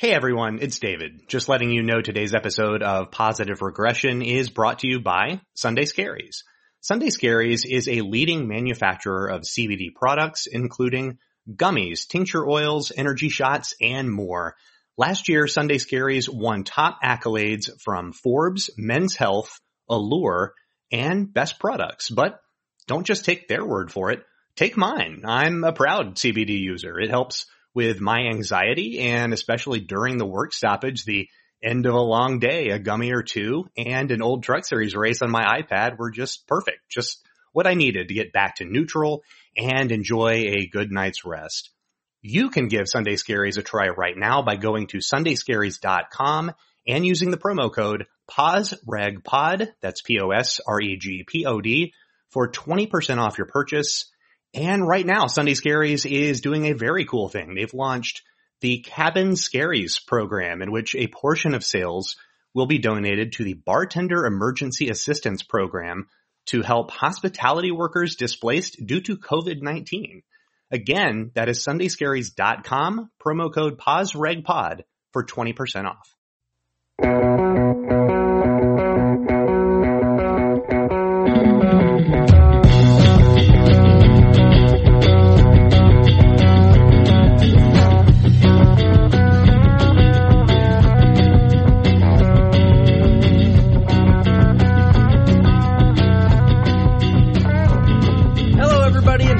Hey everyone, it's David. Just letting you know today's episode of Positive Regression is brought to you by Sunday Scaries. Sunday Scaries is a leading manufacturer of CBD products, including gummies, tincture oils, energy shots, and more. Last year, Sunday Scaries won top accolades from Forbes, Men's Health, Allure, and Best Products. But don't just take their word for it. Take mine. I'm a proud CBD user. It helps with my anxiety and especially during the work stoppage, the end of a long day, a gummy or two and an old truck series race on my iPad were just perfect. Just what I needed to get back to neutral and enjoy a good night's rest. You can give Sunday Scaries a try right now by going to sundayscaries.com and using the promo code POSREGPOD, that's P-O-S-R-E-G-P-O-D, for 20% off your purchase. And right now, Sunday Scaries is doing a very cool thing. They've launched the Cabin Scaries program in which a portion of sales will be donated to the Bartender Emergency Assistance Program to help hospitality workers displaced due to COVID-19. Again, that is sundayscaries.com, promo code POSREGPOD for 20% off.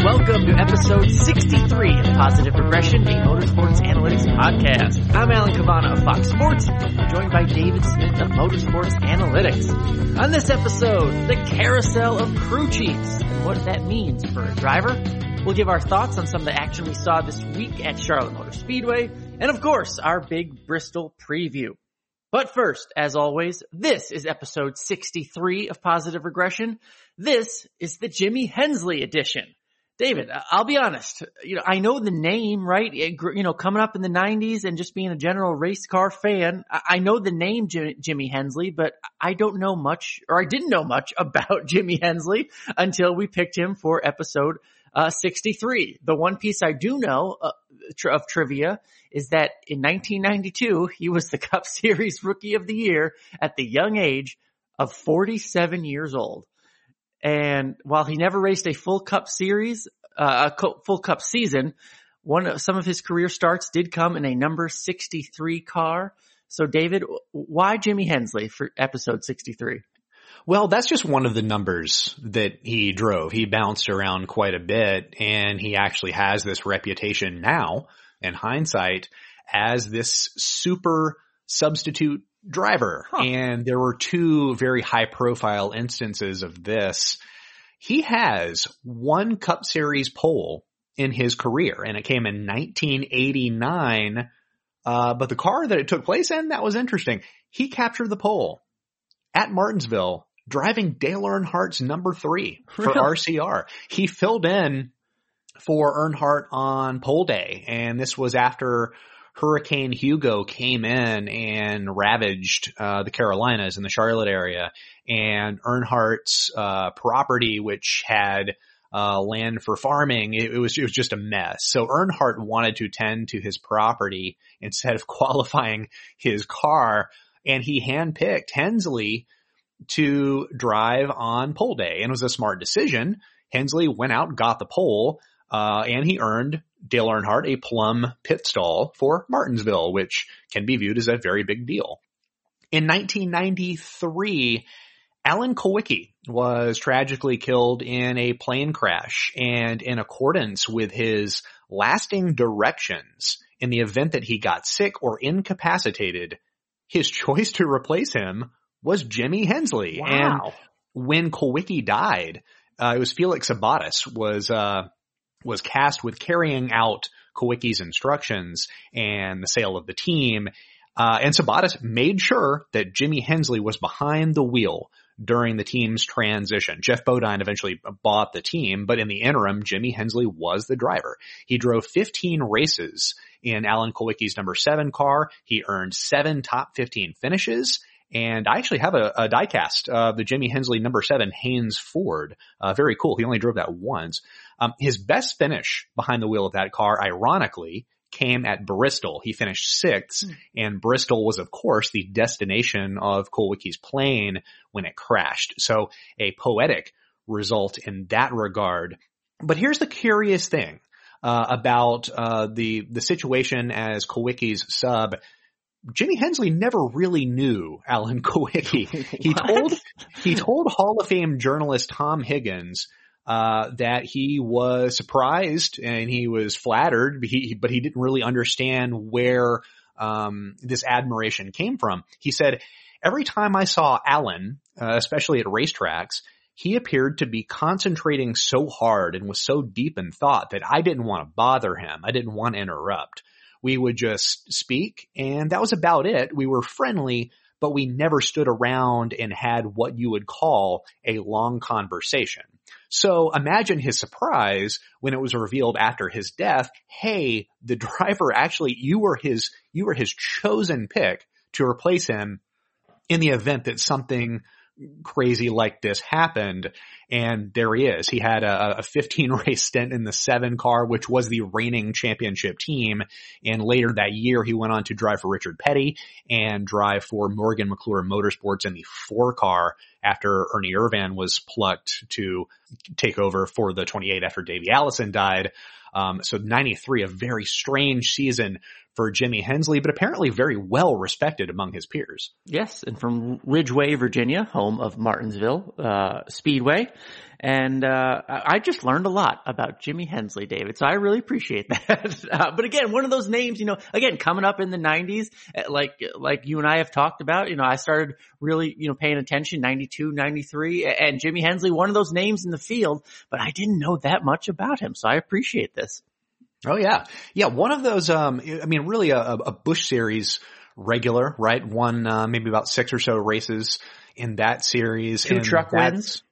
Welcome to episode 63 of Positive Regression, a motorsports analytics podcast. I'm Alan Cavanna of Fox Sports, joined by David Smith of Motorsports Analytics. On this episode, the carousel of crew chiefs and what that means for a driver. We'll give our thoughts on some of the action we saw this week at Charlotte Motor Speedway, and of course, our big Bristol preview. But first, as always, this is episode 63 of Positive Regression. This is the Jimmy Hensley edition. David, I'll be honest. You know, I know the name, right? It you know, coming up in the '90s and just being a general race car fan, I know the name Jim- Jimmy Hensley, but I don't know much, or I didn't know much about Jimmy Hensley until we picked him for episode uh, 63. The one piece I do know uh, of trivia is that in 1992 he was the Cup Series Rookie of the Year at the young age of 47 years old. And while he never raced a full cup series, uh, a full cup season, one of some of his career starts did come in a number 63 car. So David, why Jimmy Hensley for episode 63? Well, that's just one of the numbers that he drove. He bounced around quite a bit and he actually has this reputation now in hindsight as this super substitute driver. Huh. And there were two very high profile instances of this. He has one cup series pole in his career and it came in 1989. Uh, but the car that it took place in, that was interesting. He captured the pole at Martinsville driving Dale Earnhardt's number three for Really? RCR. He filled in for Earnhardt on pole day and this was after Hurricane Hugo came in and ravaged uh, the Carolinas and the Charlotte area and Earnhardt's uh, property which had uh, land for farming, it, it was it was just a mess. So Earnhardt wanted to tend to his property instead of qualifying his car, and he handpicked Hensley to drive on pole day, and it was a smart decision. Hensley went out, got the pole, uh, and he earned Dale Earnhardt a plum pit stall for Martinsville, which can be viewed as a very big deal. In 1993, Alan Kulwicki was tragically killed in a plane crash and in accordance with his lasting directions in the event that he got sick or incapacitated, his choice to replace him was Jimmy Hensley. And Wow. when Kulwicki died, uh, it was Felix Sabates was, uh, was cast with carrying out Kulwicki's instructions and the sale of the team. Uh, and Sabates made sure that Jimmy Hensley was behind the wheel during the team's transition. Geoff Bodine eventually bought the team, but in the interim, Jimmy Hensley was the driver. He drove 15 races in Alan Kulwicki's number seven car. He earned seven top 15 finishes. And I actually have a, a diecast of the Jimmy Hensley number seven Haynes Ford. Uh, very cool. He only drove that once. Um, his best finish behind the wheel of that car, ironically, came at Bristol. He finished sixth mm. and Bristol was of course the destination of Kulwicki's plane when it crashed. So a poetic result in that regard. But here's the curious thing. Uh, about uh, the the situation as Kulwicki's sub. Jimmy Hensley never really knew Alan Kulwicki. he told he told Hall of Fame journalist Tom Higgins uh, that he was surprised and he was flattered, but he, but he didn't really understand where um, this admiration came from. He said, "Every time I saw Alan, uh, especially at racetracks." he appeared to be concentrating so hard and was so deep in thought that I didn't want to bother him. I didn't want to interrupt. We would just speak and that was about it. We were friendly, but we never stood around and had what you would call a long conversation. So imagine his surprise when it was revealed after his death, hey, the driver actually, you were his, you were his chosen pick to replace him in the event that something crazy like this happened. And there he is. He had a, a 15 race stint in the seven car, which was the reigning championship team. And later that year, he went on to drive for Richard Petty and drive for Morgan McClure Motorsports in the four car after Ernie Irvan was plucked to take over for the 28 after Davey Allison died. Um, so 93, a very strange season for Jimmy Hensley, but apparently very well respected among his peers. Yes, and from Ridgeway, Virginia, home of Martinsville uh, Speedway. And uh, I just learned a lot about Jimmy Hensley, David. So I really appreciate that. uh, but again, one of those names, you know, again, coming up in the 90s, eh, like like you and I have talked about, you know, I started really, you know, paying attention 92, 93, and Jimmy Hensley, one of those names in the field, but I didn't know that much about him. So I appreciate this. Oh yeah. Yeah. One of those, um, I mean, really a, a Busch series regular, right? Won, uh, maybe about six or so races in that series. Two truck wins.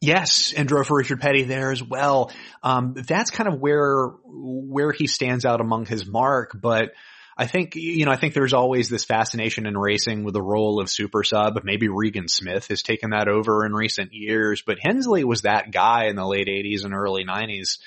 Yes, and drove for Richard Petty there as well. Um, that's kind of where where he stands out among his mark. But I think you know I think there's always this fascination in racing with the role of super sub. Maybe Regan Smith has taken that over in recent years, but Hensley was that guy in the late '80s and early '90s.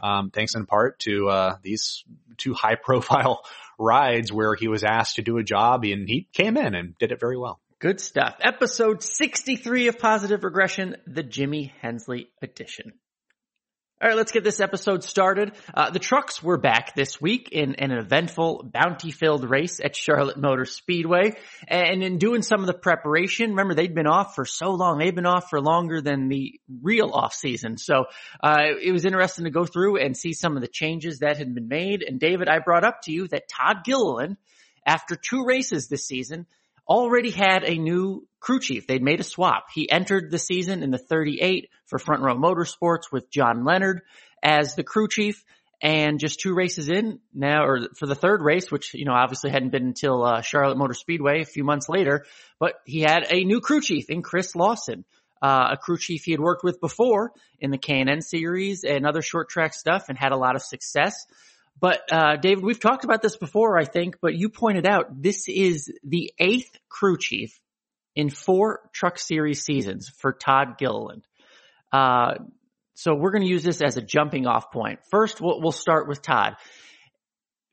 Um, thanks in part to uh, these two high profile rides where he was asked to do a job and he came in and did it very well. Good stuff. Episode 63 of Positive Regression, the Jimmy Hensley edition. All right, let's get this episode started. Uh, the trucks were back this week in, in an eventful, bounty-filled race at Charlotte Motor Speedway. And in doing some of the preparation, remember they'd been off for so long. They'd been off for longer than the real off season. So, uh, it was interesting to go through and see some of the changes that had been made. And David, I brought up to you that Todd Gilliland, after two races this season, already had a new crew chief. They'd made a swap. He entered the season in the 38 for Front Row Motorsports with John Leonard as the crew chief. And just two races in now, or for the third race, which, you know, obviously hadn't been until uh, Charlotte Motor Speedway a few months later, but he had a new crew chief in Chris Lawson. Uh, a crew chief he had worked with before in the K&N series and other short track stuff and had a lot of success. But uh, David, we've talked about this before, I think, but you pointed out this is the eighth crew chief in four Truck Series seasons for Todd Gilliland. Uh, so we're going to use this as a jumping off point. First, we'll, we'll start with Todd.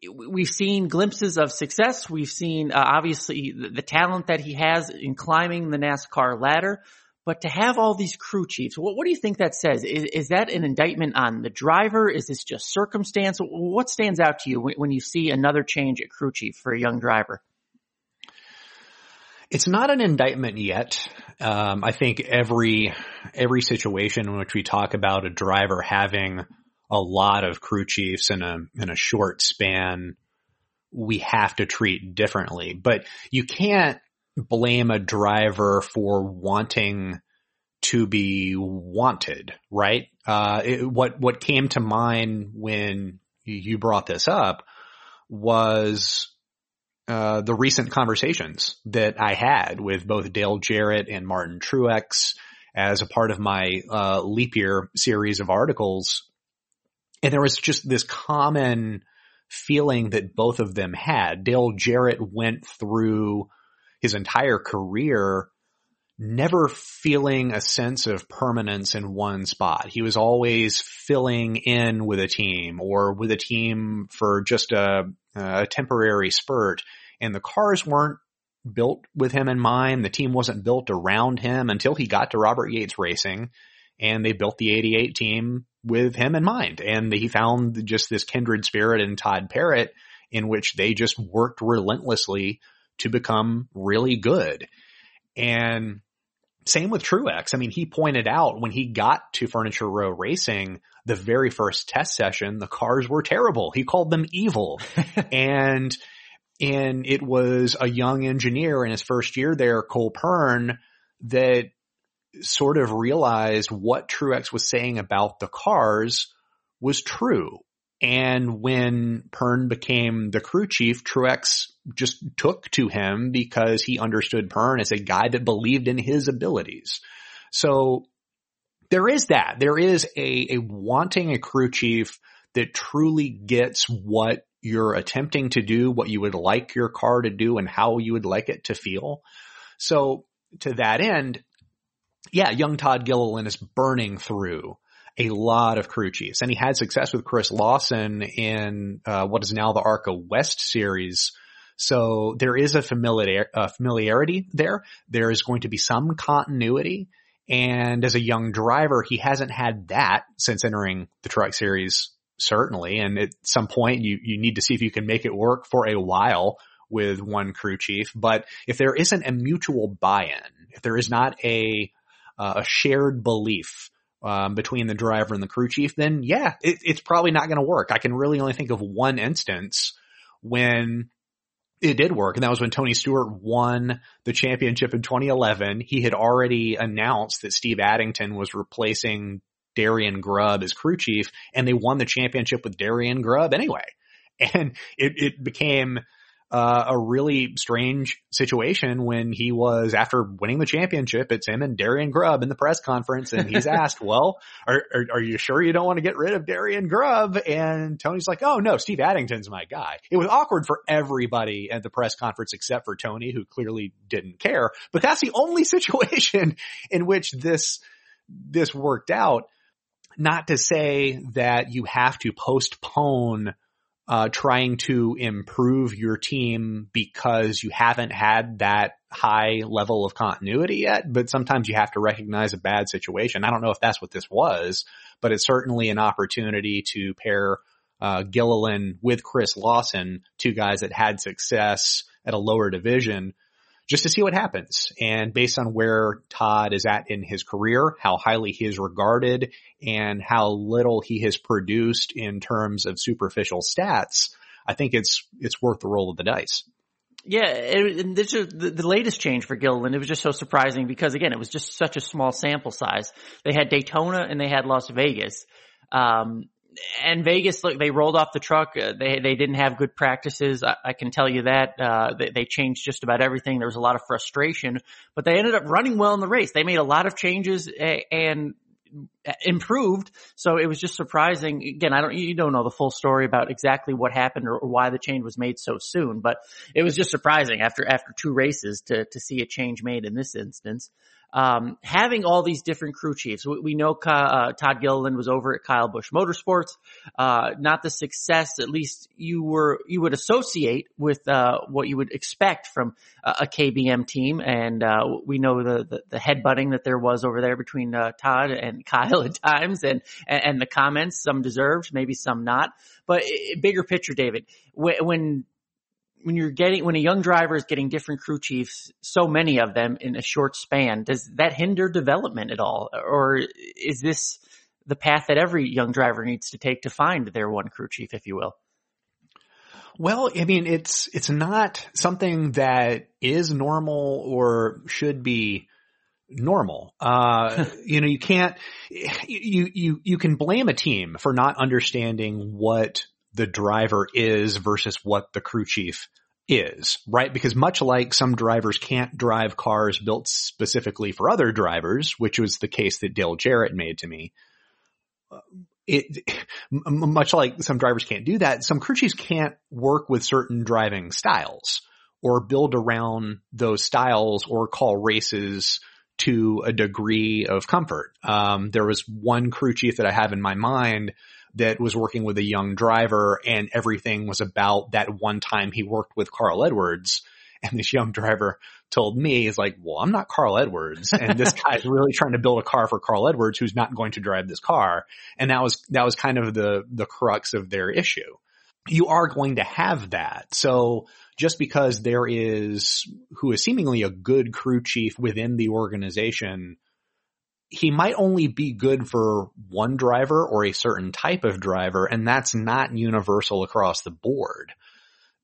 We've seen glimpses of success. We've seen uh, obviously the, the talent that he has in climbing the NASCAR ladder. But to have all these crew chiefs, what, what do you think that says? Is, is, that an indictment on the driver? Is this just circumstance? What stands out to you when, when you see another change at crew chief for a young driver? It's not an indictment yet. Um, I think every every situation in which we talk about a driver having a lot of crew chiefs in a in a short span, we have to treat differently. But you can't blame a driver for wanting to be wanted, right? Uh, it, what, what came to mind when you brought this up was, uh, the recent conversations that I had with both Dale Jarrett and Martin Truex as a part of my, uh, leap year series of articles. And there was just this common feeling that both of them had. Dale Jarrett went through his entire career never feeling a sense of permanence in one spot. He was always filling in with a team or with a team for just a, a temporary spurt and the cars weren't built with him in mind. The team wasn't built around him until he got to Robert Yates Racing and they built the 88 team with him in mind. And he found just this kindred spirit in Todd Parrott in which they just worked relentlessly to become really good. And same with Truex. I mean, he pointed out when he got to Furniture Row Racing, the very first test session, the cars were terrible. He called them evil. and, and it was a young engineer in his first year there, Cole Pearn, that sort of realized what Truex was saying about the cars was true. And when Pearn became the crew chief, Truex just took to him because he understood Pearn as a guy that believed in his abilities. So there is that. There is a, a wanting a crew chief that truly gets what you're attempting to do, what you would like your car to do and how you would like it to feel. So to that end, yeah, young Todd Gilliland is burning through a lot of crew chiefs and he had success with Chris Lawson in uh, what is now the ARCA West series. So there is a familiar, uh, familiarity there. There is going to be some continuity. And as a young driver, he hasn't had that since entering the truck series, certainly. And at some point you, you need to see if you can make it work for a while with one crew chief. But if there isn't a mutual buy-in, if there is not a, uh, a shared belief um, between the driver and the crew chief, then yeah, it, it's probably not going to work. I can really only think of one instance when it did work, and that was when Tony Stewart won the championship in 2011. He had already announced that Steve Addington was replacing Darian Grubb as crew chief, and they won the championship with Darian Grubb anyway. And it, it became uh, a really strange situation when he was after winning the championship. It's him and Darian Grubb in the press conference, and he's asked, "Well, are, are, are you sure you don't want to get rid of Darian Grubb?" And Tony's like, "Oh no, Steve Addington's my guy." It was awkward for everybody at the press conference except for Tony, who clearly didn't care. But that's the only situation in which this this worked out. Not to say that you have to postpone uh, trying to improve your team because you haven't had that high level of continuity yet, but sometimes you have to recognize a bad situation. I don't know if that's what this was, but it's certainly an opportunity to pair uh, Gilliland with Chris Lawson, two guys that had success at a lower division just to see what happens. And based on where Todd is at in his career, how highly he is regarded and how little he has produced in terms of superficial stats, I think it's, it's worth the roll of the dice. Yeah, and this is the, the, latest change for Gilliland. It was just so surprising because again, it was just such a small sample size. They had Daytona and they had Las Vegas. Um, and Vegas, look, they rolled off the truck. Uh, they they didn't have good practices. I, I can tell you that. Uh, they, they, changed just about everything. There was a lot of frustration, but they ended up running well in the race. They made a lot of changes and improved. So it was just surprising. Again, I don't, you don't know the full story about exactly what happened or, or, why the change was made so soon, but it was just surprising after, after two races to, to see a change made in this instance um, having all these different crew chiefs. We, we know uh, Todd Gilliland was over at Kyle Busch Motorsports. Uh, not the success, at least you were you would associate with uh, what you would expect from a KBM team, and uh, we know the, the, the headbutting that there was over there between uh, Todd and Kyle at times, and and the comments, some deserved, maybe some not. But bigger picture, David, when when you're getting when a young driver is getting different crew chiefs, so many of them in a short span, does that hinder development at all, or is this the path that every young driver needs to take to find their one crew chief, if you will? Well, I mean, it's it's not something that is normal or should be normal. Uh, you know, you can't, you, you, you can blame a team for not understanding what the driver is versus what the crew chief is, right? Because much like some drivers can't drive cars built specifically for other drivers, which was the case that Dale Jarrett made to me, it, much like some drivers can't do that, some crew chiefs can't work with certain driving styles or build around those styles or call races to a degree of comfort. Um, there was one crew chief that I have in my mind that was working with a young driver and everything was about that one time he worked with Carl Edwards. And this young driver told me, he's like, well, I'm not Carl Edwards. And this guy's really trying to build a car for Carl Edwards who's not going to drive this car. And that was, that was kind of the, the crux of their issue. You are going to have that. So just because there is who is seemingly a good crew chief within the organization, he might only be good for one driver or a certain type of driver, and that's not universal across the board.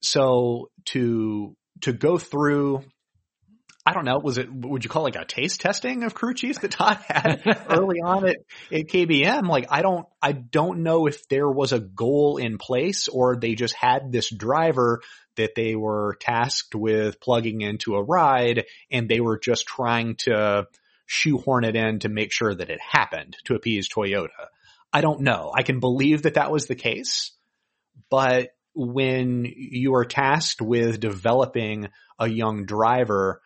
So to to go through I don't know, was it, would you call it like a taste testing of crew chiefs that Todd had early on at, at KBM? Like, I don't, I don't know if there was a goal in place or they just had this driver that they were tasked with plugging into a ride and they were just trying to shoehorn it in to make sure that it happened to appease Toyota. I don't know. I can believe that that was the case, but when you are tasked with developing a young driver,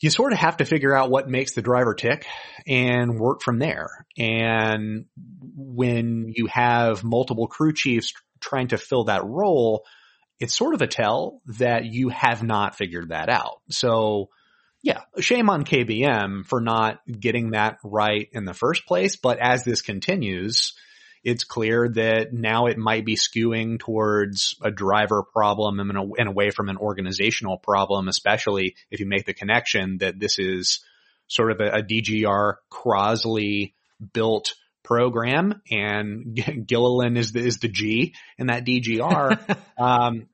you sort of have to figure out what makes the driver tick and work from there. And when you have multiple crew chiefs trying to fill that role, it's sort of a tell that you have not figured that out. So yeah, shame on KBM for not getting that right in the first place. But as this continues, it's clear that now it might be skewing towards a driver problem and, and away from an organizational problem, especially if you make the connection that this is sort of a, a DGR Crosley built program and Gilliland is the, is the G in that DGR. um,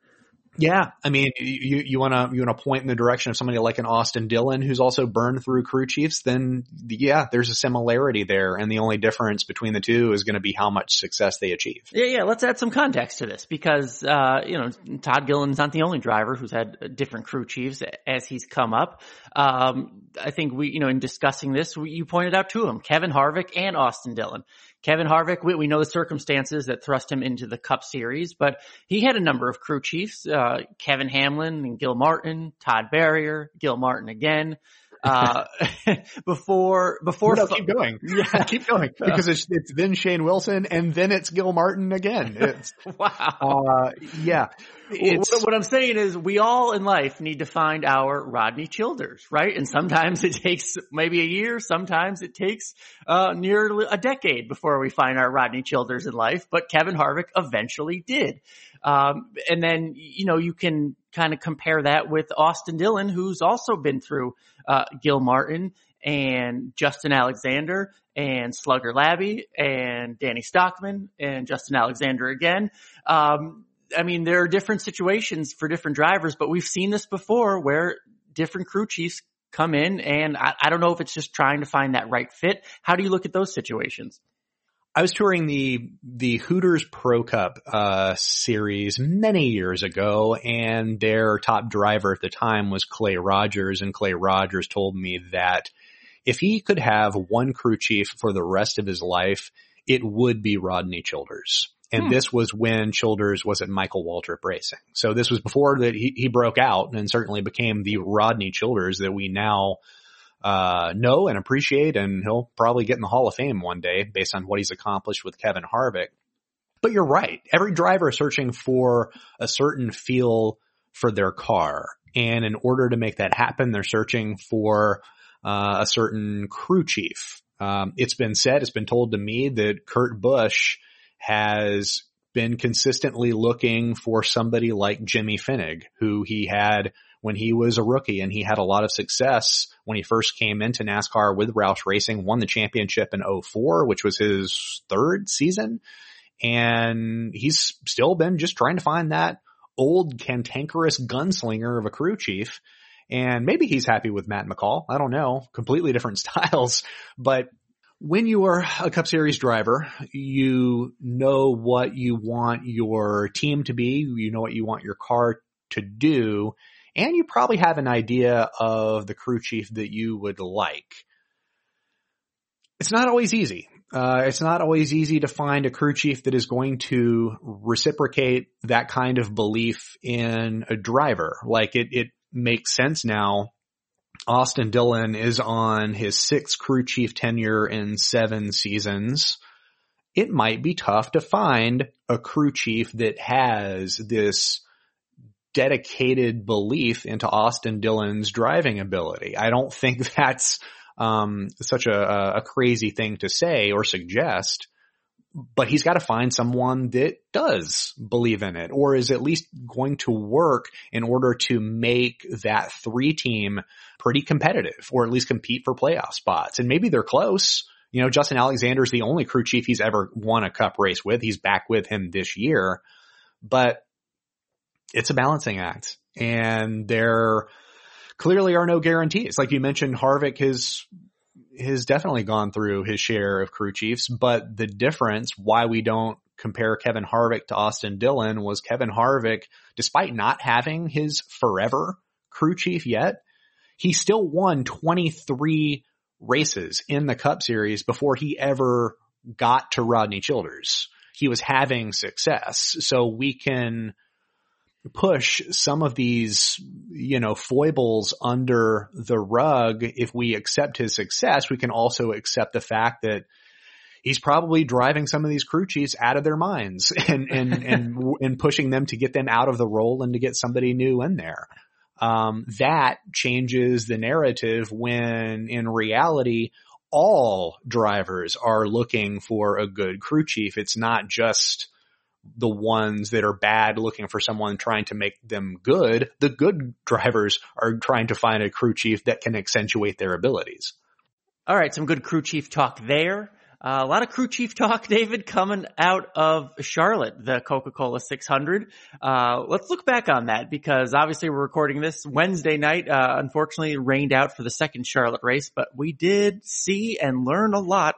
yeah, I mean, you you want to you want to point in the direction of somebody like an Austin Dillon who's also burned through crew chiefs. Then yeah, there's a similarity there, and the only difference between the two is going to be how much success they achieve. Yeah, yeah. Let's add some context to this because uh, you know Todd Gilliland's not the only driver who's had different crew chiefs as he's come up. Um, I think we you know in discussing this, we, you pointed out two of them, Kevin Harvick and Austin Dillon. Kevin Harvick, we, we, know the circumstances that thrust him into the Cup Series, but he had a number of crew chiefs, uh, Kevin Hamlin and Gil Martin, Todd Berrier, Gil Martin again. Uh, before, before, no, keep going. Yeah, keep going because it's, it's then Shane Wilson and then it's Gil Martin again. It's wow. Uh, yeah. What, what, I'm saying is we all in life need to find our Rodney Childers, right? And sometimes it takes maybe a year. Sometimes it takes, uh, nearly a decade before we find our Rodney Childers in life, but Kevin Harvick eventually did. Um, and then, you know, you can kind of compare that with Austin Dillon, who's also been through, uh, Gil Martin and Justin Alexander and Slugger Labbe and Danny Stockman and Justin Alexander again. Um, I mean, there are different situations for different drivers, but we've seen this before where different crew chiefs come in and I, I don't know if it's just trying to find that right fit. How do you look at those situations? I was touring the the Hooters Pro Cup uh, series many years ago, and their top driver at the time was Clay Rogers. And Clay Rogers told me that if he could have one crew chief for the rest of his life, it would be Rodney Childers. And hmm. this was when Childers was at Michael Waltrip Racing. So this was before that he, he broke out and certainly became the Rodney Childers that we now uh, know and appreciate, and he'll probably get in the Hall of Fame one day based on what he's accomplished with Kevin Harvick. But you're right. Every driver is searching for a certain feel for their car. And in order to make that happen, they're searching for uh, a certain crew chief. Um, it's been said, it's been told to me that Kurt Busch has been consistently looking for somebody like Jimmy Fennig, who he had when he was a rookie and he had a lot of success when he first came into NASCAR with Roush Racing, won the championship in 04, which was his third season. And he's still been just trying to find that old cantankerous gunslinger of a crew chief. And maybe he's happy with Matt McCall. I don't know. Completely different styles, but when you are a Cup Series driver, you know what you want your team to be. You know what you want your car to do and you probably have an idea of the crew chief that you would like. It's not always easy. Uh, it's not always easy to find a crew chief that is going to reciprocate that kind of belief in a driver. Like it, it makes sense now. Austin Dillon is on his sixth crew chief tenure in seven seasons. it might be tough to find a crew chief that has this dedicated belief into Austin Dillon's driving ability. I don't think that's um, such a, a crazy thing to say or suggest, but he's got to find someone that does believe in it or is at least going to work in order to make that three team pretty competitive or at least compete for playoff spots. And maybe they're close. You know, Justin Alexander is the only crew chief he's ever won a cup race with. He's back with him this year, but it's a balancing act and there clearly are no guarantees. Like you mentioned, Harvick has, has definitely gone through his share of crew chiefs, but the difference why we don't compare Kevin Harvick to Austin Dillon was Kevin Harvick, despite not having his forever crew chief yet, he still won 23 races in the cup series before he ever got to Rodney Childers. He was having success. So we can push some of these, you know, foibles under the rug. If we accept his success, we can also accept the fact that he's probably driving some of these crew chiefs out of their minds and, and, and, and pushing them to get them out of the role and to get somebody new in there. Um, that changes the narrative when in reality, all drivers are looking for a good crew chief. It's not just the ones that are bad looking for someone trying to make them good. The good drivers are trying to find a crew chief that can accentuate their abilities. All right, some good crew chief talk there. Uh, a lot of crew chief talk, David, coming out of Charlotte, the Coca-Cola 600. Uh, let's look back on that because obviously we're recording this Wednesday night. Uh, unfortunately rained out for the second Charlotte race, but we did see and learn a lot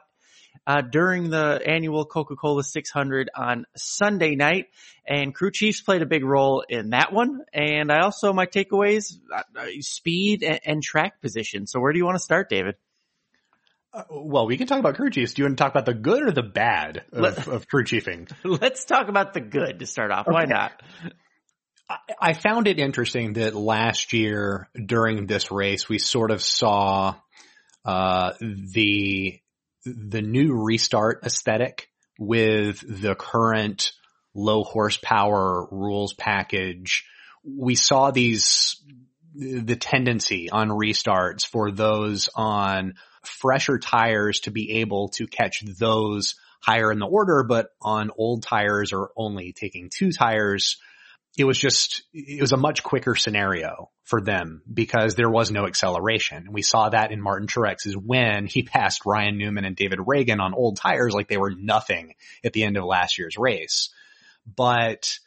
uh, during the annual Coca-Cola 600 on Sunday night, and crew chiefs played a big role in that one. And I also my takeaways: uh, speed and, and track position. So where do you want to start, David? Uh, well, we can talk about crew chiefs. Do you want to talk about the good or the bad of, Let, of crew chiefing? Let's talk about the good to start off. Okay. Why not? I found it interesting that last year during this race, we sort of saw uh, the the new restart aesthetic with the current low horsepower rules package. We saw these the tendency on restarts for those on fresher tires to be able to catch those higher in the order, but on old tires or only taking two tires, it was just, it was a much quicker scenario for them because there was no acceleration. And we saw that in Martin Truex's win. He passed Ryan Newman and David Ragan on old tires like they were nothing at the end of last year's race. But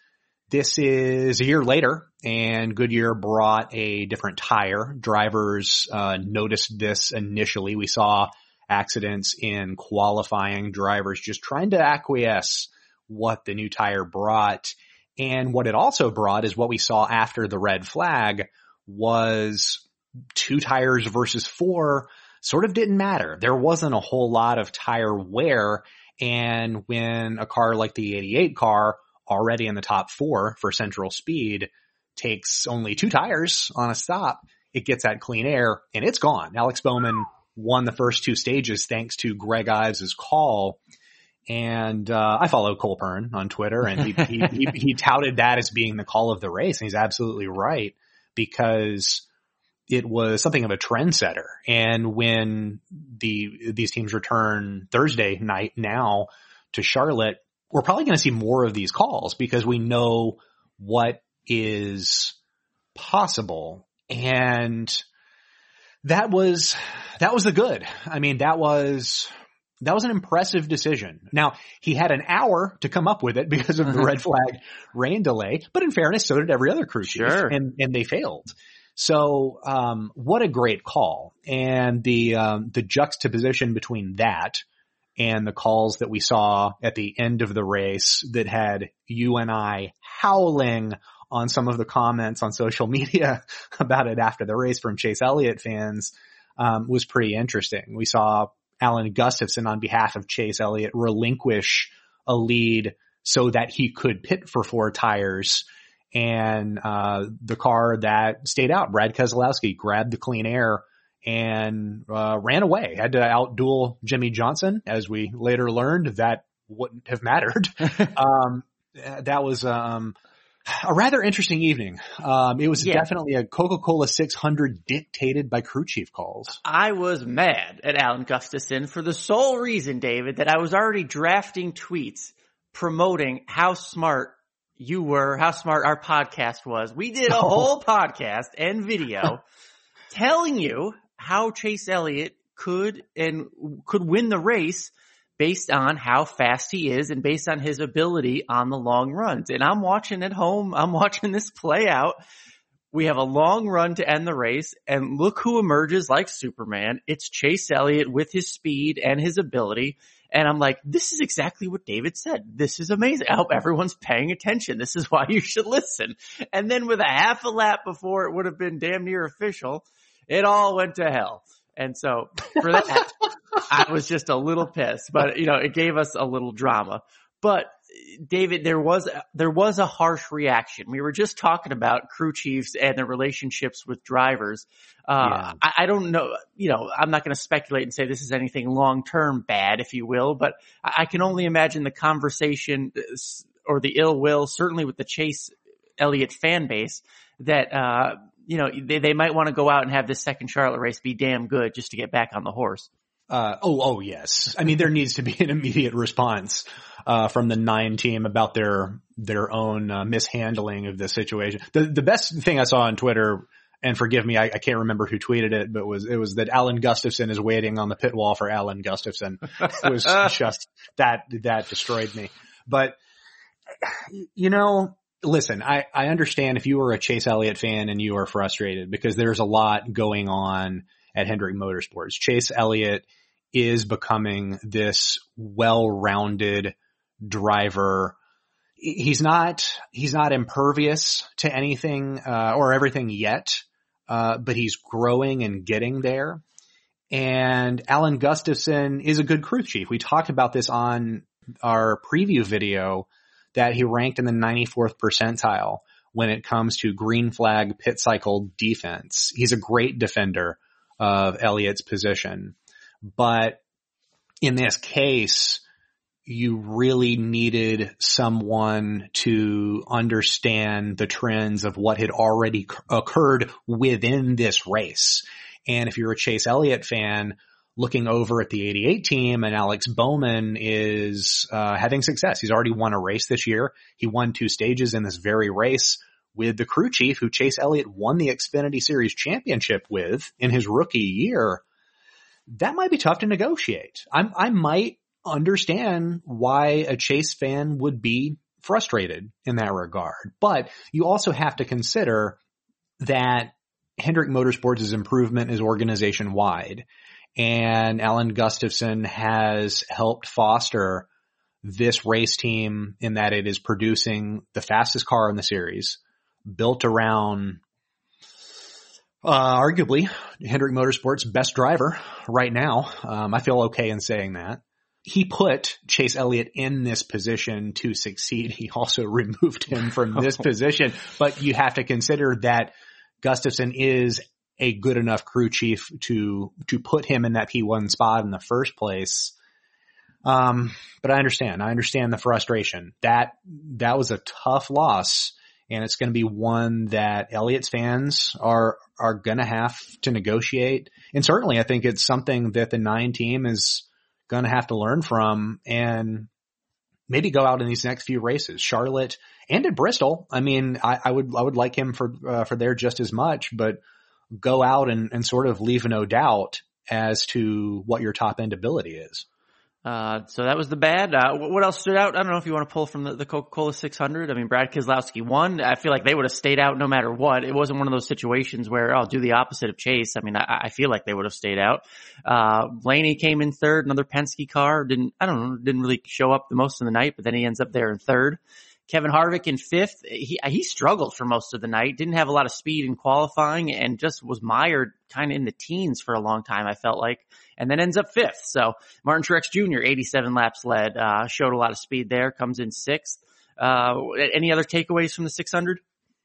this is a year later and Goodyear brought a different tire. Drivers uh, noticed this initially. We saw accidents in qualifying drivers just trying to acquiesce what the new tire brought. And what it also brought is what we saw after the red flag was two tires versus four sort of didn't matter. There wasn't a whole lot of tire wear. And when a car like the 88 car already in the top four for central speed takes only two tires on a stop, it gets that clean air and it's gone. Alex Bowman won the first two stages thanks to Greg Ives' call. And uh, I follow Cole Pearn on Twitter, and he, he, he, he touted that as being the call of the race, and he's absolutely right because it was something of a trendsetter. And when the these teams return Thursday night now to Charlotte, we're probably going to see more of these calls because we know what is possible. And that was, that was the good. I mean, that was, that was an impressive decision. Now, he had an hour to come up with it because of the red flag rain delay, but in fairness, so did every other crew chief sure. and, and they failed. So, um, what a great call. And the, um, the juxtaposition between that and the calls that we saw at the end of the race that had you and I howling on some of the comments on social media about it after the race from Chase Elliott fans um, was pretty interesting. We saw Alan Gustafson on behalf of Chase Elliott relinquish a lead so that he could pit for four tires. And uh, the car that stayed out, Brad Keselowski, grabbed the clean air and uh, ran away. Had to outduel Jimmie Johnson, as we later learned. That wouldn't have mattered. um, that was, um, a rather interesting evening. Um, it was yeah. definitely a Coca-Cola 600 dictated by crew chief calls. I was mad at Alan Gustafson for the sole reason, David, that I was already drafting tweets promoting how smart you were, how smart our podcast was. We did a oh. whole podcast and video telling you how Chase Elliott could and could win the race based on how fast he is and based on his ability on the long runs. And I'm watching at home. I'm watching this play out. We have a long run to end the race and look who emerges like Superman. It's Chase Elliott with his speed and his ability. And I'm like, this is exactly what David said. This is amazing. I hope everyone's paying attention. This is why you should listen. And then with a half a lap before it would have been damn near official, it all went to hell. And so for that, I was just a little pissed, but you know, it gave us a little drama. But David, there was there was a harsh reaction. We were just talking about crew chiefs and their relationships with drivers. Uh, yeah. I, I, don't know. You know, I'm not going to speculate and say this is anything long term bad, if you will. But I, I can only imagine the conversation uh, or the ill will, certainly with the Chase Elliott fan base, that uh, you know they, they might want to go out and have this second Charlotte race be damn good just to get back on the horse. Uh, oh, oh yes. I mean, there needs to be an immediate response, uh, from the nine team about their, their own, uh, mishandling of the situation. The, the best thing I saw on Twitter, and forgive me, I, I, can't remember who tweeted it, but was, it was that Alan Gustafson is waiting on the pit wall for Alan Gustafson. It was just, that, that destroyed me. But, you know, listen, I, I understand if you are a Chase Elliott fan and you are frustrated because there's a lot going on at Hendrick Motorsports. Chase Elliott is becoming this well-rounded driver. He's not, he's not impervious to anything, uh, or everything yet, uh, but he's growing and getting there. And Alan Gustafson is a good crew chief. We talked about this on our preview video that he ranked in the 94th percentile when it comes to green flag pit cycle defense. He's a great defender of Elliott's position. But in this case, you really needed someone to understand the trends of what had already occurred within this race. And if you're a Chase Elliott fan, looking over at the 88 team and Alex Bowman is uh, having success. He's already won a race this year. He won two stages in this very race with the crew chief who Chase Elliott won the Xfinity Series championship with in his rookie year that might be tough to negotiate. I, I might understand why a Chase fan would be frustrated in that regard, but you also have to consider that Hendrick Motorsports' improvement is organization wide and Alan Gustafson has helped foster this race team in that it is producing the fastest car in the series built around uh, arguably Hendrick Motorsports best driver right now. Um, I feel okay in saying that. He put Chase Elliott in this position to succeed. He also removed him from this position, but you have to consider that Gustafson is a good enough crew chief to, to put him in that P1 spot in the first place. Um, but I understand. I understand the frustration. That, that was a tough loss and it's going to be one that Elliott's fans are are going to have to negotiate. And certainly, I think it's something that the nine team is going to have to learn from and maybe go out in these next few races, Charlotte and at Bristol. I mean, I, I would I would like him for uh, for there just as much, but go out and, and sort of leave no doubt as to what your top end ability is. Uh, so that was the bad. Uh, what else stood out? I don't know if you want to pull from the, the Coca-Cola 600. I mean, Brad Keselowski won. I feel like they would have stayed out no matter what. It wasn't one of those situations where I'll oh, do the opposite of Chase. I mean, I, I feel like they would have stayed out. Uh, Blaney came in third, another Penske car. Didn't, I don't know, didn't really show up the most of the night, but then he ends up there in third. Kevin Harvick in fifth. He, he struggled for most of the night, didn't have a lot of speed in qualifying and just was mired kind of in the teens for a long time, I felt like, and then ends up fifth. So Martin Truex Jr., 87 laps led, uh, showed a lot of speed there, comes in sixth. Uh, any other takeaways from the 600?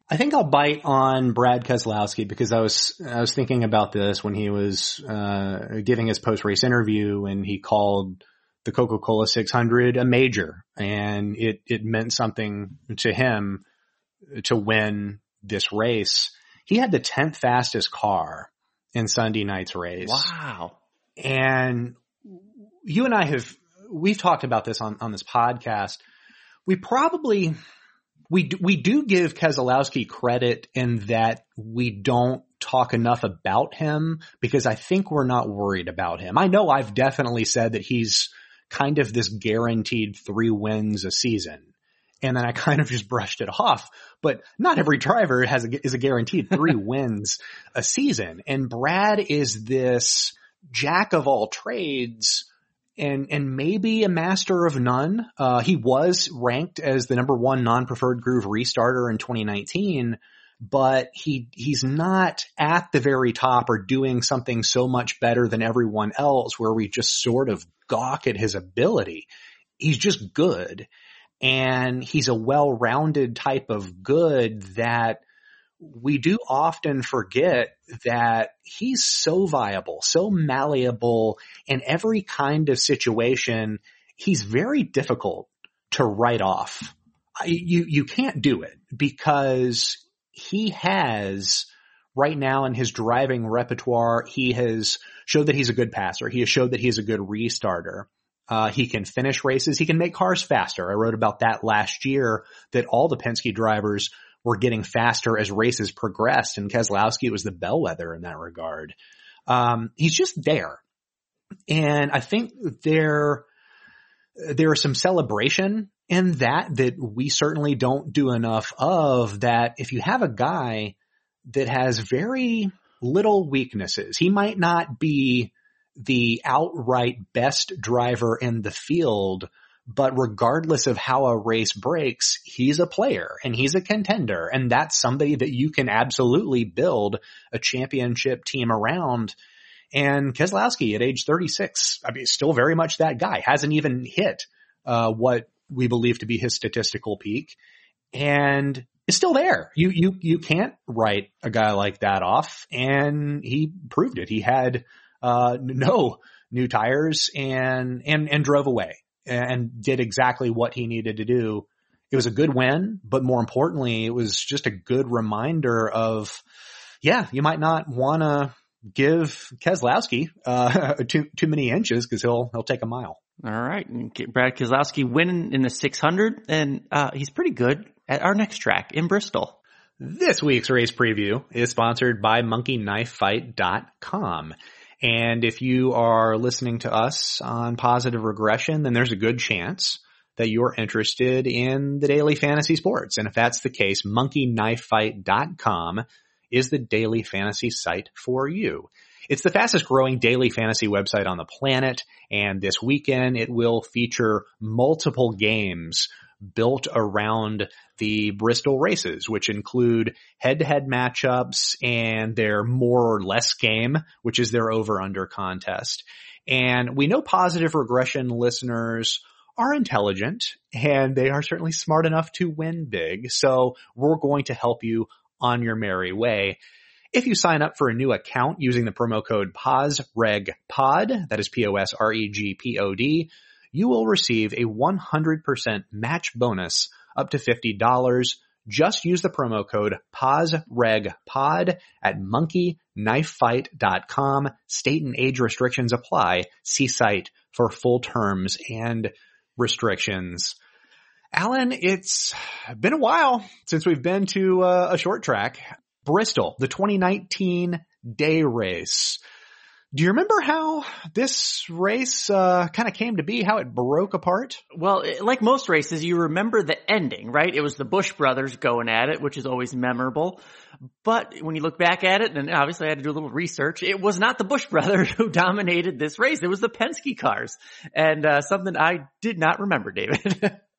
I think I'll bite on Brad Keselowski because I was I was thinking about this when he was uh, giving his post race interview and he called the Coca-Cola 600 a major and it, it meant something to him to win this race. He had the 10th fastest car in Sunday night's race. Wow. And you and I have, we've talked about this on, on this podcast. We probably, we, we do give Keselowski credit in that we don't talk enough about him because I think we're not worried about him. I know I've definitely said that he's kind of this guaranteed three wins a season. And then I kind of just brushed it off, but not every driver has a, is a guaranteed three wins a season. And Brad is this jack of all trades and, and maybe a master of none. Uh, he was ranked as the number one non-preferred groove restarter in 2019, but he, he's not at the very top or doing something so much better than everyone else where we just sort of gawk at his ability. He's just good and he's a well-rounded type of good that we do often forget that he's so viable, so malleable in every kind of situation. He's very difficult to write off. You, you can't do it because he has right now in his driving repertoire, he has showed that he's a good passer. He has showed that he's a good restarter. Uh, he can finish races. He can make cars faster. I wrote about that last year that all the Penske drivers were getting faster as races progressed and Keselowski was the bellwether in that regard. Um, he's just there. And I think there, there is some celebration in that that we certainly don't do enough of that if you have a guy that has very little weaknesses, he might not be the outright best driver in the field, but regardless of how a race breaks, he's a player and he's a contender. And that's somebody that you can absolutely build a championship team around. And Keselowski at age 36, I mean, still very much that guy. Hasn't even hit, uh, what we believe to be his statistical peak and is still there. You, you, you can't write a guy like that off. And he proved it. He had, uh, no new tires and, and, and drove away and did exactly what he needed to do. It was a good win, but more importantly, it was just a good reminder of, yeah, you might not want to give Keselowski, uh, too, too many inches because he'll, he'll take a mile. All right. Brad Keselowski winning in the 600 and, uh, he's pretty good at our next track in Bristol. This week's race preview is sponsored by monkeyknifefight.com. And if you are listening to us on positive regression, then there's a good chance that you're interested in the daily fantasy sports. And if that's the case, monkeyknifefight.com is the daily fantasy site for you. It's the fastest growing daily fantasy website on the planet. And this weekend it will feature multiple games built around the Bristol races, which include head to head matchups and their more or less game, which is their over under contest. And we know positive regression listeners are intelligent and they are certainly smart enough to win big. So we're going to help you on your merry way. If you sign up for a new account using the promo code POSREGPOD, that is P-O-S-R-E-G-P-O-D, you will receive a 100% match bonus up to $50. Just use the promo code POSREGPOD at monkeyknifefight.com. State and age restrictions apply. See site for full terms and restrictions. Alan, it's been a while since we've been to uh, a short track. Bristol, the 2019 day race. Do you remember how this race uh, kind of came to be? How it broke apart? Well, like most races, you remember the ending, right? It was the Busch brothers going at it, which is always memorable. But when you look back at it, and obviously I had to do a little research, it was not the Busch brothers who dominated this race. It was the Penske cars, and uh, something I did not remember, David.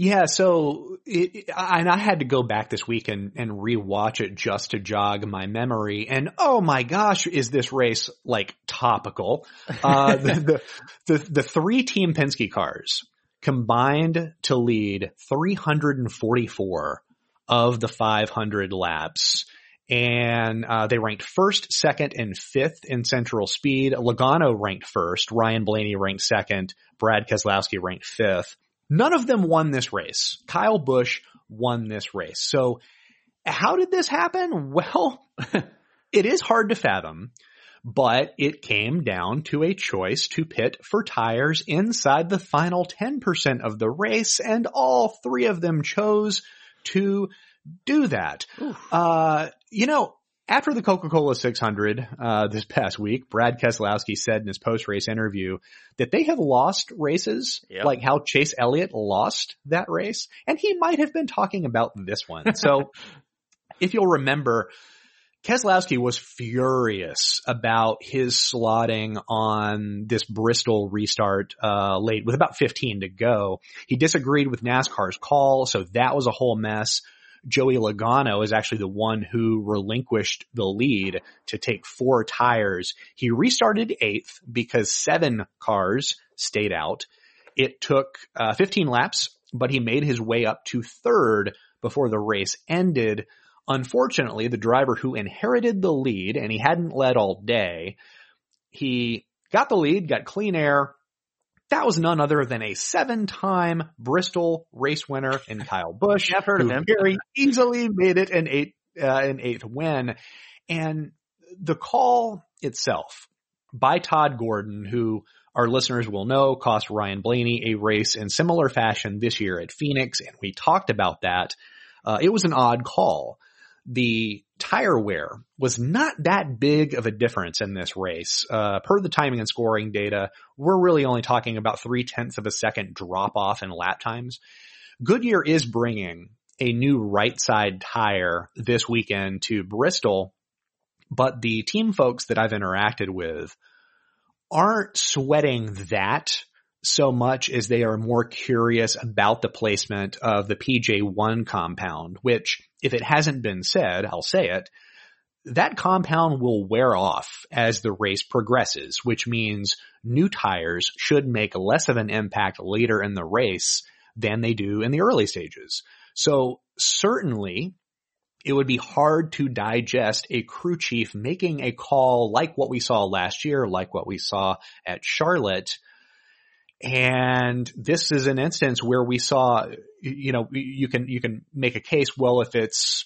Yeah, so it, and I had to go back this week and, and rewatch it just to jog my memory. And oh my gosh, is this race like topical? Uh, the, the, the, the three team Penske cars combined to lead 344 of the 500 laps. and uh, they ranked first, second, and fifth in Central Speed. Logano ranked first, Ryan Blaney ranked second, Brad Keselowski ranked fifth. None of them won this race. Kyle Busch won this race. So how did this happen? Well, it is hard to fathom, but it came down to a choice to pit for tires inside the final 10% of the race, and all three of them chose to do that. Uh, you know, after the Coca-Cola 600 uh, this past week, Brad Keselowski said in his post-race interview that they have lost races, Yep. like how Chase Elliott lost that race, and he might have been talking about this one. So, if you'll remember, Keselowski was furious about his slotting on this Bristol restart uh, late with about 15 to go. He disagreed with NASCAR's call, so that was a whole mess. Joey Logano is actually the one who relinquished the lead to take four tires. He restarted eighth because seven cars stayed out. It took uh, 15 laps, but he made his way up to third before the race ended. Unfortunately, the driver who inherited the lead, and he hadn't led all day, he got the lead, got clean air. That was none other than a seven-time Bristol race winner in Kyle Busch. I've heard of him. Very easily made it an eight, uh, an eighth win. And the call itself by Todd Gordon, who our listeners will know cost Ryan Blaney a race in similar fashion this year at Phoenix. And we talked about that. Uh, it was an odd call. The tire wear was not that big of a difference in this race. Uh, per the timing and scoring data, we're really only talking about three tenths of a second drop off in lap times. Goodyear is bringing a new right side tire this weekend to Bristol, but the team folks that I've interacted with aren't sweating that so much as they are more curious about the placement of the PJ1 compound, which if it hasn't been said, I'll say it, that compound will wear off as the race progresses, which means new tires should make less of an impact later in the race than they do in the early stages. So certainly it would be hard to digest a crew chief making a call like what we saw last year, like what we saw at Charlotte. And this is an instance where we saw, you know, you can, you can make a case, well, if it's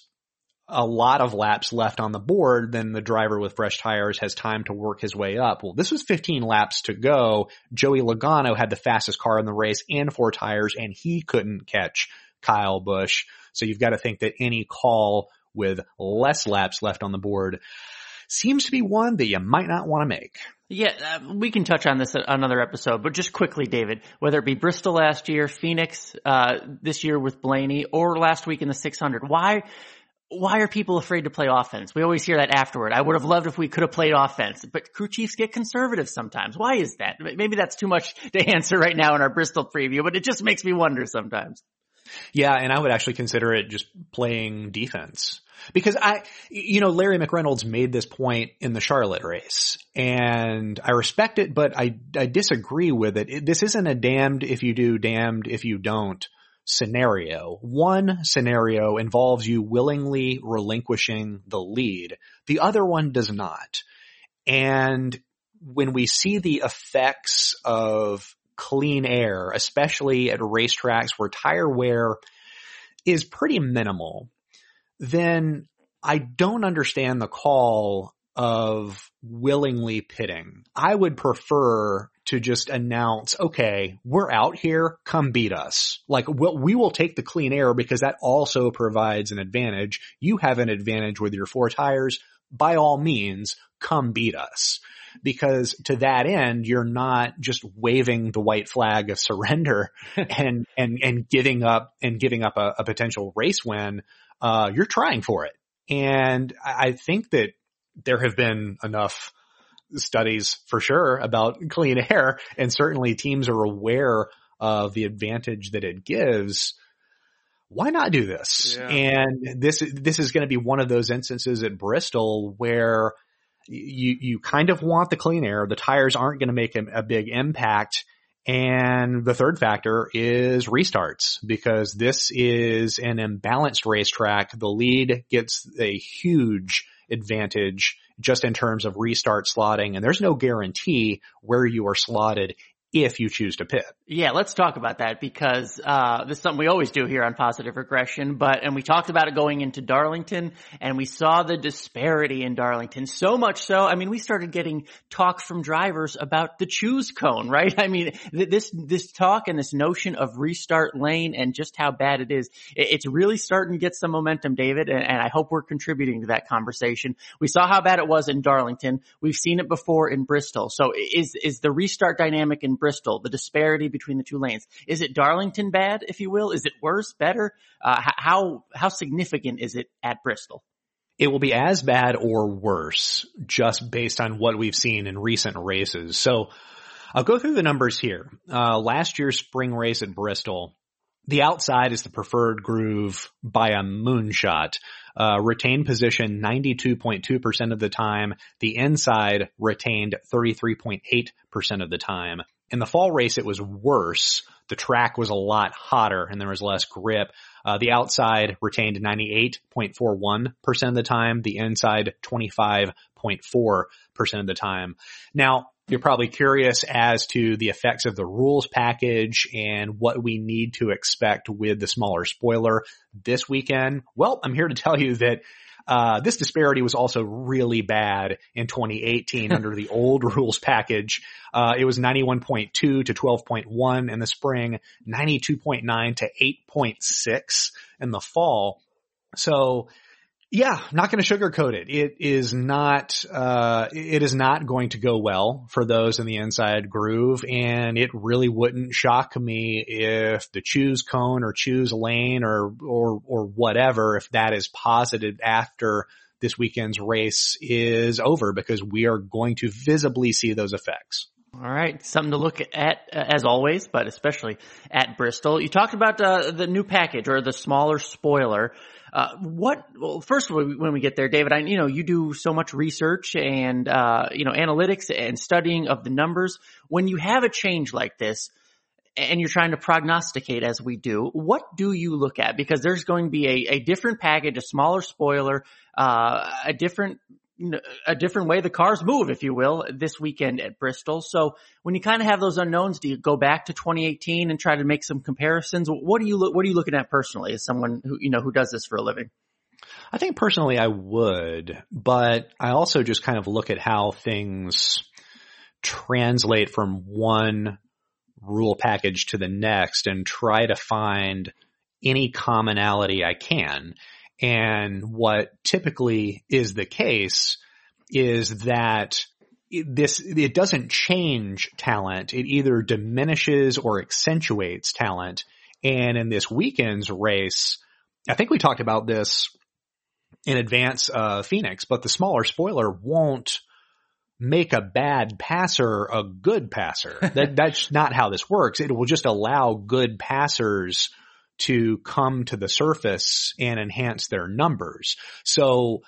a lot of laps left on the board, then the driver with fresh tires has time to work his way up. Well, this was 15 laps to go. Joey Logano had the fastest car in the race and four tires and he couldn't catch Kyle Busch. So you've got to think that any call with less laps left on the board seems to be one that you might not want to make. Yeah, uh, we can touch on this another episode, but just quickly, David, whether it be Bristol last year, Phoenix uh, this year with Blaney, or last week in the 600, why why are people afraid to play offense? We always hear that afterward. I would have loved if we could have played offense, but crew chiefs get conservative sometimes. Why is that? Maybe that's too much to answer right now in our Bristol preview, but it just makes me wonder sometimes. Yeah, and I would actually consider it just playing defense. Because I, you know, Larry McReynolds made this point in the Charlotte race and I respect it, but I, I disagree with it. it. This isn't a damned if you do, damned if you don't scenario. One scenario involves you willingly relinquishing the lead. The other one does not. And when we see the effects of clean air, especially at racetracks where tire wear is pretty minimal, then I don't understand the call of willingly pitting. I would prefer to just announce, okay, we're out here, come beat us. Like we'll, we will take the clean air because that also provides an advantage. You have an advantage with your four tires. By all means, come beat us. Because to that end, you're not just waving the white flag of surrender and, and, and giving up and giving up a, a potential race win. Uh, you're trying for it. And I think that there have been enough studies for sure about clean air and certainly teams are aware of the advantage that it gives. Why not do this? Yeah. And this, this is going to be one of those instances at Bristol where you, you kind of want the clean air. The tires aren't going to make a, a big impact And the third factor is restarts because this is an imbalanced racetrack. The lead gets a huge advantage just in terms of restart slotting and there's no guarantee where you are slotted if you choose to pit. Yeah, let's talk about that because uh, this is something we always do here on Positive Regression. But and we talked about it going into Darlington, and we saw the disparity in Darlington. So much so, I mean, we started getting talk from drivers about the choose cone, right? I mean, th- this this talk and this notion of restart lane and just how bad it is, it, it's really starting to get some momentum, David. And, and I hope we're contributing to that conversation. We saw how bad it was in Darlington. We've seen it before in Bristol. So is is the restart dynamic in Bristol, the disparity between the two lanes. Is it Darlington bad, if you will? Is it worse, better? Uh, how, how significant is it at Bristol? It will be as bad or worse just based on what we've seen in recent races. So I'll go through the numbers here. Uh, last year's spring race at Bristol, the outside is the preferred groove by a moonshot. Uh, retained position 92.2% of the time. The inside retained 33.8% of the time. In the fall race, it was worse. The track was a lot hotter and there was less grip. Uh, the outside retained 98.41% of the time. The inside 25.4% of the time. Now, you're probably curious as to the effects of the rules package and what we need to expect with the smaller spoiler this weekend. Well, I'm here to tell you that uh, this disparity was also really bad in 2018 under the old rules package. Uh, it was 91.2 to 12.1 in the spring, 92.9 to 8.6 in the fall. So yeah, not going to sugarcoat it. It is not, uh, it is not going to go well for those in the inside groove. And it really wouldn't shock me if the choose cone or choose lane or, or, or whatever, if that is posited after this weekend's race is over because we are going to visibly see those effects. All right, something to look at uh, as always, but especially at Bristol. You talked about uh, the new package or the smaller spoiler. Uh, what? Well, first of all, when we get there, David, I you know you do so much research and uh, you know analytics and studying of the numbers. When you have a change like this, and you're trying to prognosticate as we do, what do you look at? Because there's going to be a, a different package, a smaller spoiler, uh, a different a different way the cars move, if you will, this weekend at Bristol. So when you kind of have those unknowns, do you go back to 2018 and try to make some comparisons? What do you look, what are you looking at personally as someone who, you know, who does this for a living? I think personally I would, but I also just kind of look at how things translate from one rule package to the next and try to find any commonality I can. And what typically is the case is that this, it doesn't change talent. It either diminishes or accentuates talent. And in this weekend's race, I think we talked about this in advance of Phoenix, but the smaller spoiler won't make a bad passer a good passer. that, that's not how this works. It will just allow good passers to come to the surface and enhance their numbers. So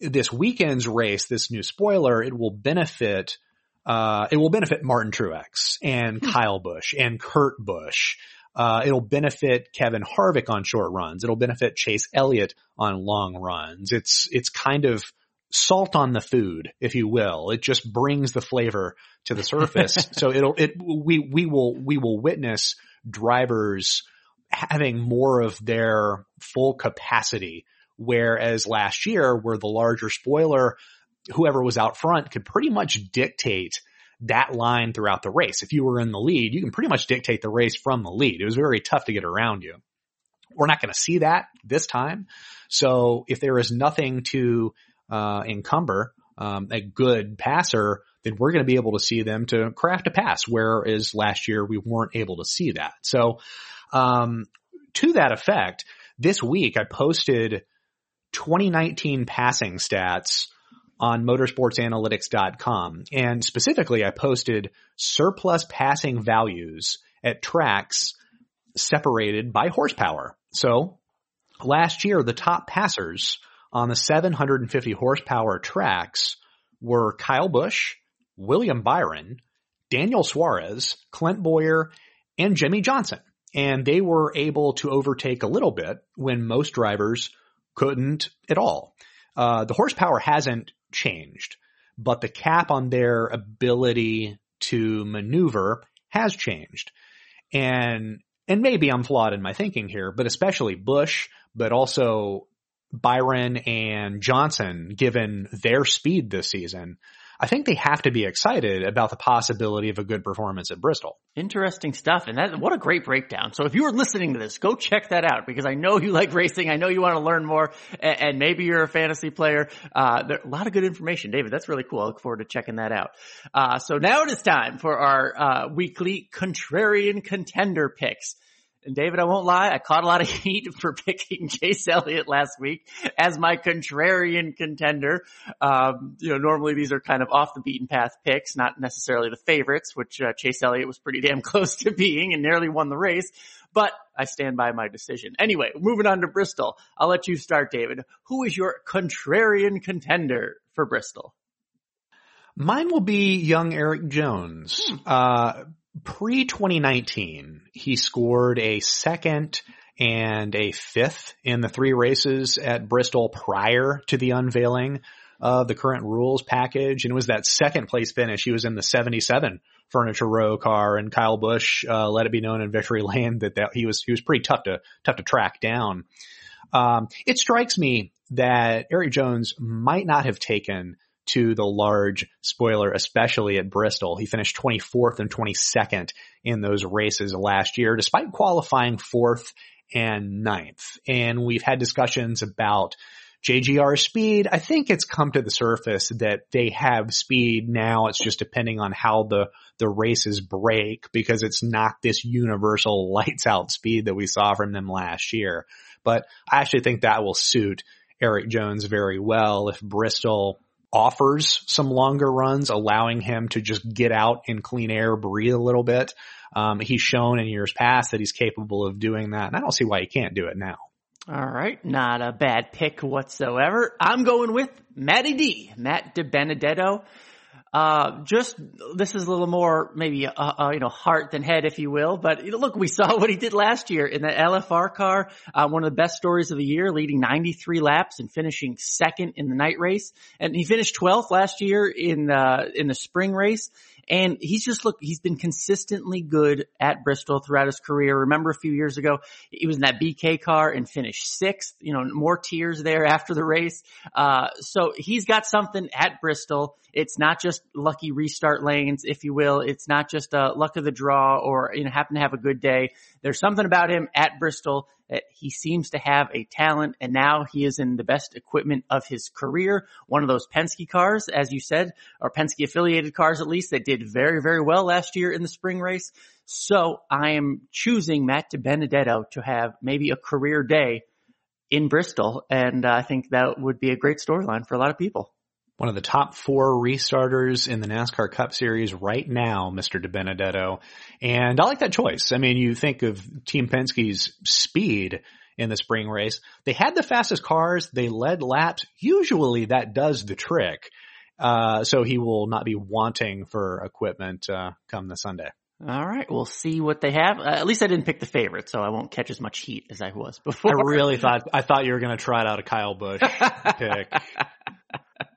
this weekend's race, this new spoiler, it will benefit uh, it will benefit Martin Truex and hmm. Kyle Busch and Kurt Busch. Uh, it'll benefit Kevin Harvick on short runs. It'll benefit Chase Elliott on long runs. It's, it's kind of salt on the food, if you will. It just brings the flavor to the surface. so it'll, it, we, we will, we will witness drivers having more of their full capacity. Whereas last year, where the larger spoiler, whoever was out front could pretty much dictate that line throughout the race. If you were in the lead, you can pretty much dictate the race from the lead. It was very tough to get around you. We're not going to see that this time. So if there is nothing to uh, encumber um, a good passer, then we're going to be able to see them to craft a pass. Whereas last year we weren't able to see that. So um, to that effect, this week I posted 2019 passing stats on motorsportsanalytics.com. And specifically, I posted surplus passing values at tracks separated by horsepower. So last year, the top passers on the 750 horsepower tracks were Kyle Busch, William Byron, Daniel Suarez, Clint Bowyer, and Jimmie Johnson. And they were able to overtake a little bit when most drivers couldn't at all. Uh, the horsepower hasn't changed, but the cap on their ability to maneuver has changed. And, and maybe I'm flawed in my thinking here, but especially Busch, but also Byron and Johnson, given their speed this season, I think they have to be excited about the possibility of a good performance at Bristol. Interesting stuff. And that, what a great breakdown. So if you were listening to this, go check that out because I know you like racing. I know you want to learn more and, and maybe you're a fantasy player. Uh, there, a lot of good information. David, that's really cool. I look forward to checking that out. Uh, so now it is time for our, uh, weekly contrarian contender picks. And David, I won't lie, I caught a lot of heat for picking Chase Elliott last week as my contrarian contender. Um, you know, normally these are kind of off the beaten path picks, not necessarily the favorites, which uh, Chase Elliott was pretty damn close to being and nearly won the race. But I stand by my decision. Anyway, moving on to Bristol. I'll let you start, David. Who is your contrarian contender for Bristol? Mine will be young Erik Jones. Hmm. Uh, pre 2019, he scored a second and a fifth in the three races at Bristol prior to the unveiling of the current rules package. And it was that second place finish. He was in the 77 furniture row car and Kyle Busch, uh, let it be known in victory lane that, that he was, he was pretty tough to, tough to track down. Um, it strikes me that Erik Jones might not have taken to the large spoiler, especially at Bristol. He finished 24th and 22nd in those races last year, despite qualifying fourth and ninth. And we've had discussions about JGR speed. I think it's come to the surface that they have speed now. It's just depending on how the, the races break because it's not this universal lights out speed that we saw from them last year. But I actually think that will suit Erik Jones very well if Bristol offers some longer runs, allowing him to just get out in clean air, breathe a little bit. Um, he's shown in years past that he's capable of doing that, and I don't see why he can't do it now. All right, not a bad pick whatsoever. I'm going with Matty D, Matt DiBenedetto. Uh, just, this is a little more maybe, uh, uh, you know, heart than head, if you will. But you know, look, we saw what he did last year in the LFR car. Uh, one of the best stories of the year, leading 93 laps and finishing second in the night race. And he finished 12th last year in, uh, in the spring race. And he's just look, he's been consistently good at Bristol throughout his career. Remember a few years ago, he was in that BK car and finished sixth, you know, more tears there after the race. Uh, so he's got something at Bristol. It's not just lucky restart lanes, if you will. It's not just a luck of the draw or, you know, happen to have a good day. There's something about him at Bristol that he seems to have a talent and now he is in the best equipment of his career. One of those Penske cars, as you said, or Penske affiliated cars at least that did very, very well last year in the spring race. So I am choosing Matt DiBenedetto to have maybe a career day in Bristol. And I think that would be a great storyline for a lot of people one of the top four restarters in the NASCAR Cup Series right now, Mr. DiBenedetto. And I like that choice. I mean, you think of Team Penske's speed in the spring race. They had the fastest cars. They led laps. Usually that does the trick. Uh, so he will not be wanting for equipment, uh, come the Sunday. All right, we'll see what they have. Uh, at least I didn't pick the favorite, so I won't catch as much heat as I was before. I really thought I thought you were going to try it out a Kyle Busch pick.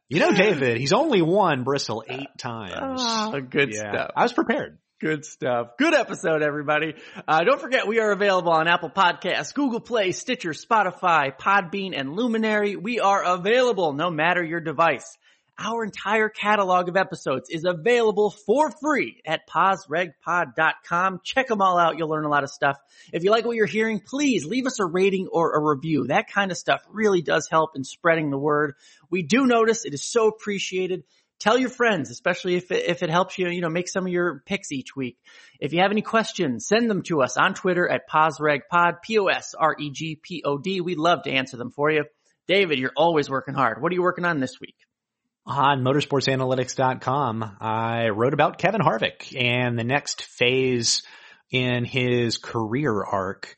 You know, David, he's only won Bristol eight times. Oh, good yeah, stuff. I was prepared. Good stuff. Good episode, everybody. Uh, don't forget we are available on Apple Podcasts, Google Play, Stitcher, Spotify, Podbean, and Luminary. We are available no matter your device. Our entire catalog of episodes is available for free at PosRegPod.com. Check them all out. You'll learn a lot of stuff. If you like what you're hearing, please leave us a rating or a review. That kind of stuff really does help in spreading the word. We do notice it is so appreciated. Tell your friends, especially if it, if it helps you, you know, make some of your picks each week. If you have any questions, send them to us on Twitter at PosRegPod, P-O-S-R-E-G-P-O-D. We'd love to answer them for you. David, you're always working hard. What are you working on this week? On motorsportsanalytics.com, I wrote about Kevin Harvick and the next phase in his career arc.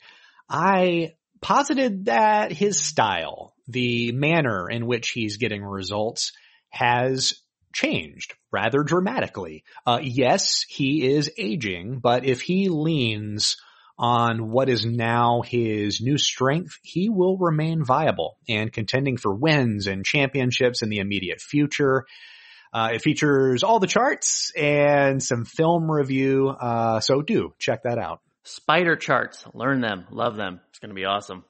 I posited that his style, the manner in which he's getting results has changed rather dramatically. Uh, yes, he is aging, but if he leans on what is now his new strength, he will remain viable and contending for wins and championships in the immediate future. Uh, it features all the charts and some film review, uh, so do check that out. Spider charts, learn them, love them. It's going to be awesome.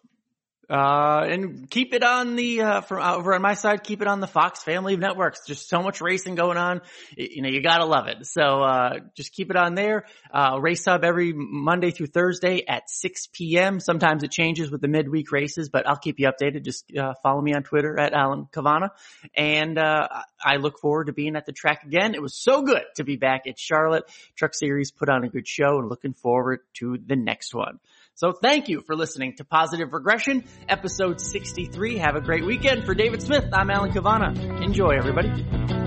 Uh, and keep it on the, uh, from over on my side, keep it on the Fox family of networks. Just so much racing going on. You know, you gotta love it. So, uh, just keep it on there. Uh, race hub every Monday through Thursday at 6 p.m. Sometimes it changes with the midweek races, but I'll keep you updated. Just, uh, follow me on Twitter at Alan Cavanna. And, uh, I look forward to being at the track again. It was so good to be back at Charlotte. Truck Series put on a good show and looking forward to the next one. So thank you for listening to Positive Regression, episode 63. Have a great weekend. For David Smith, I'm Alan Cavanna. Enjoy everybody.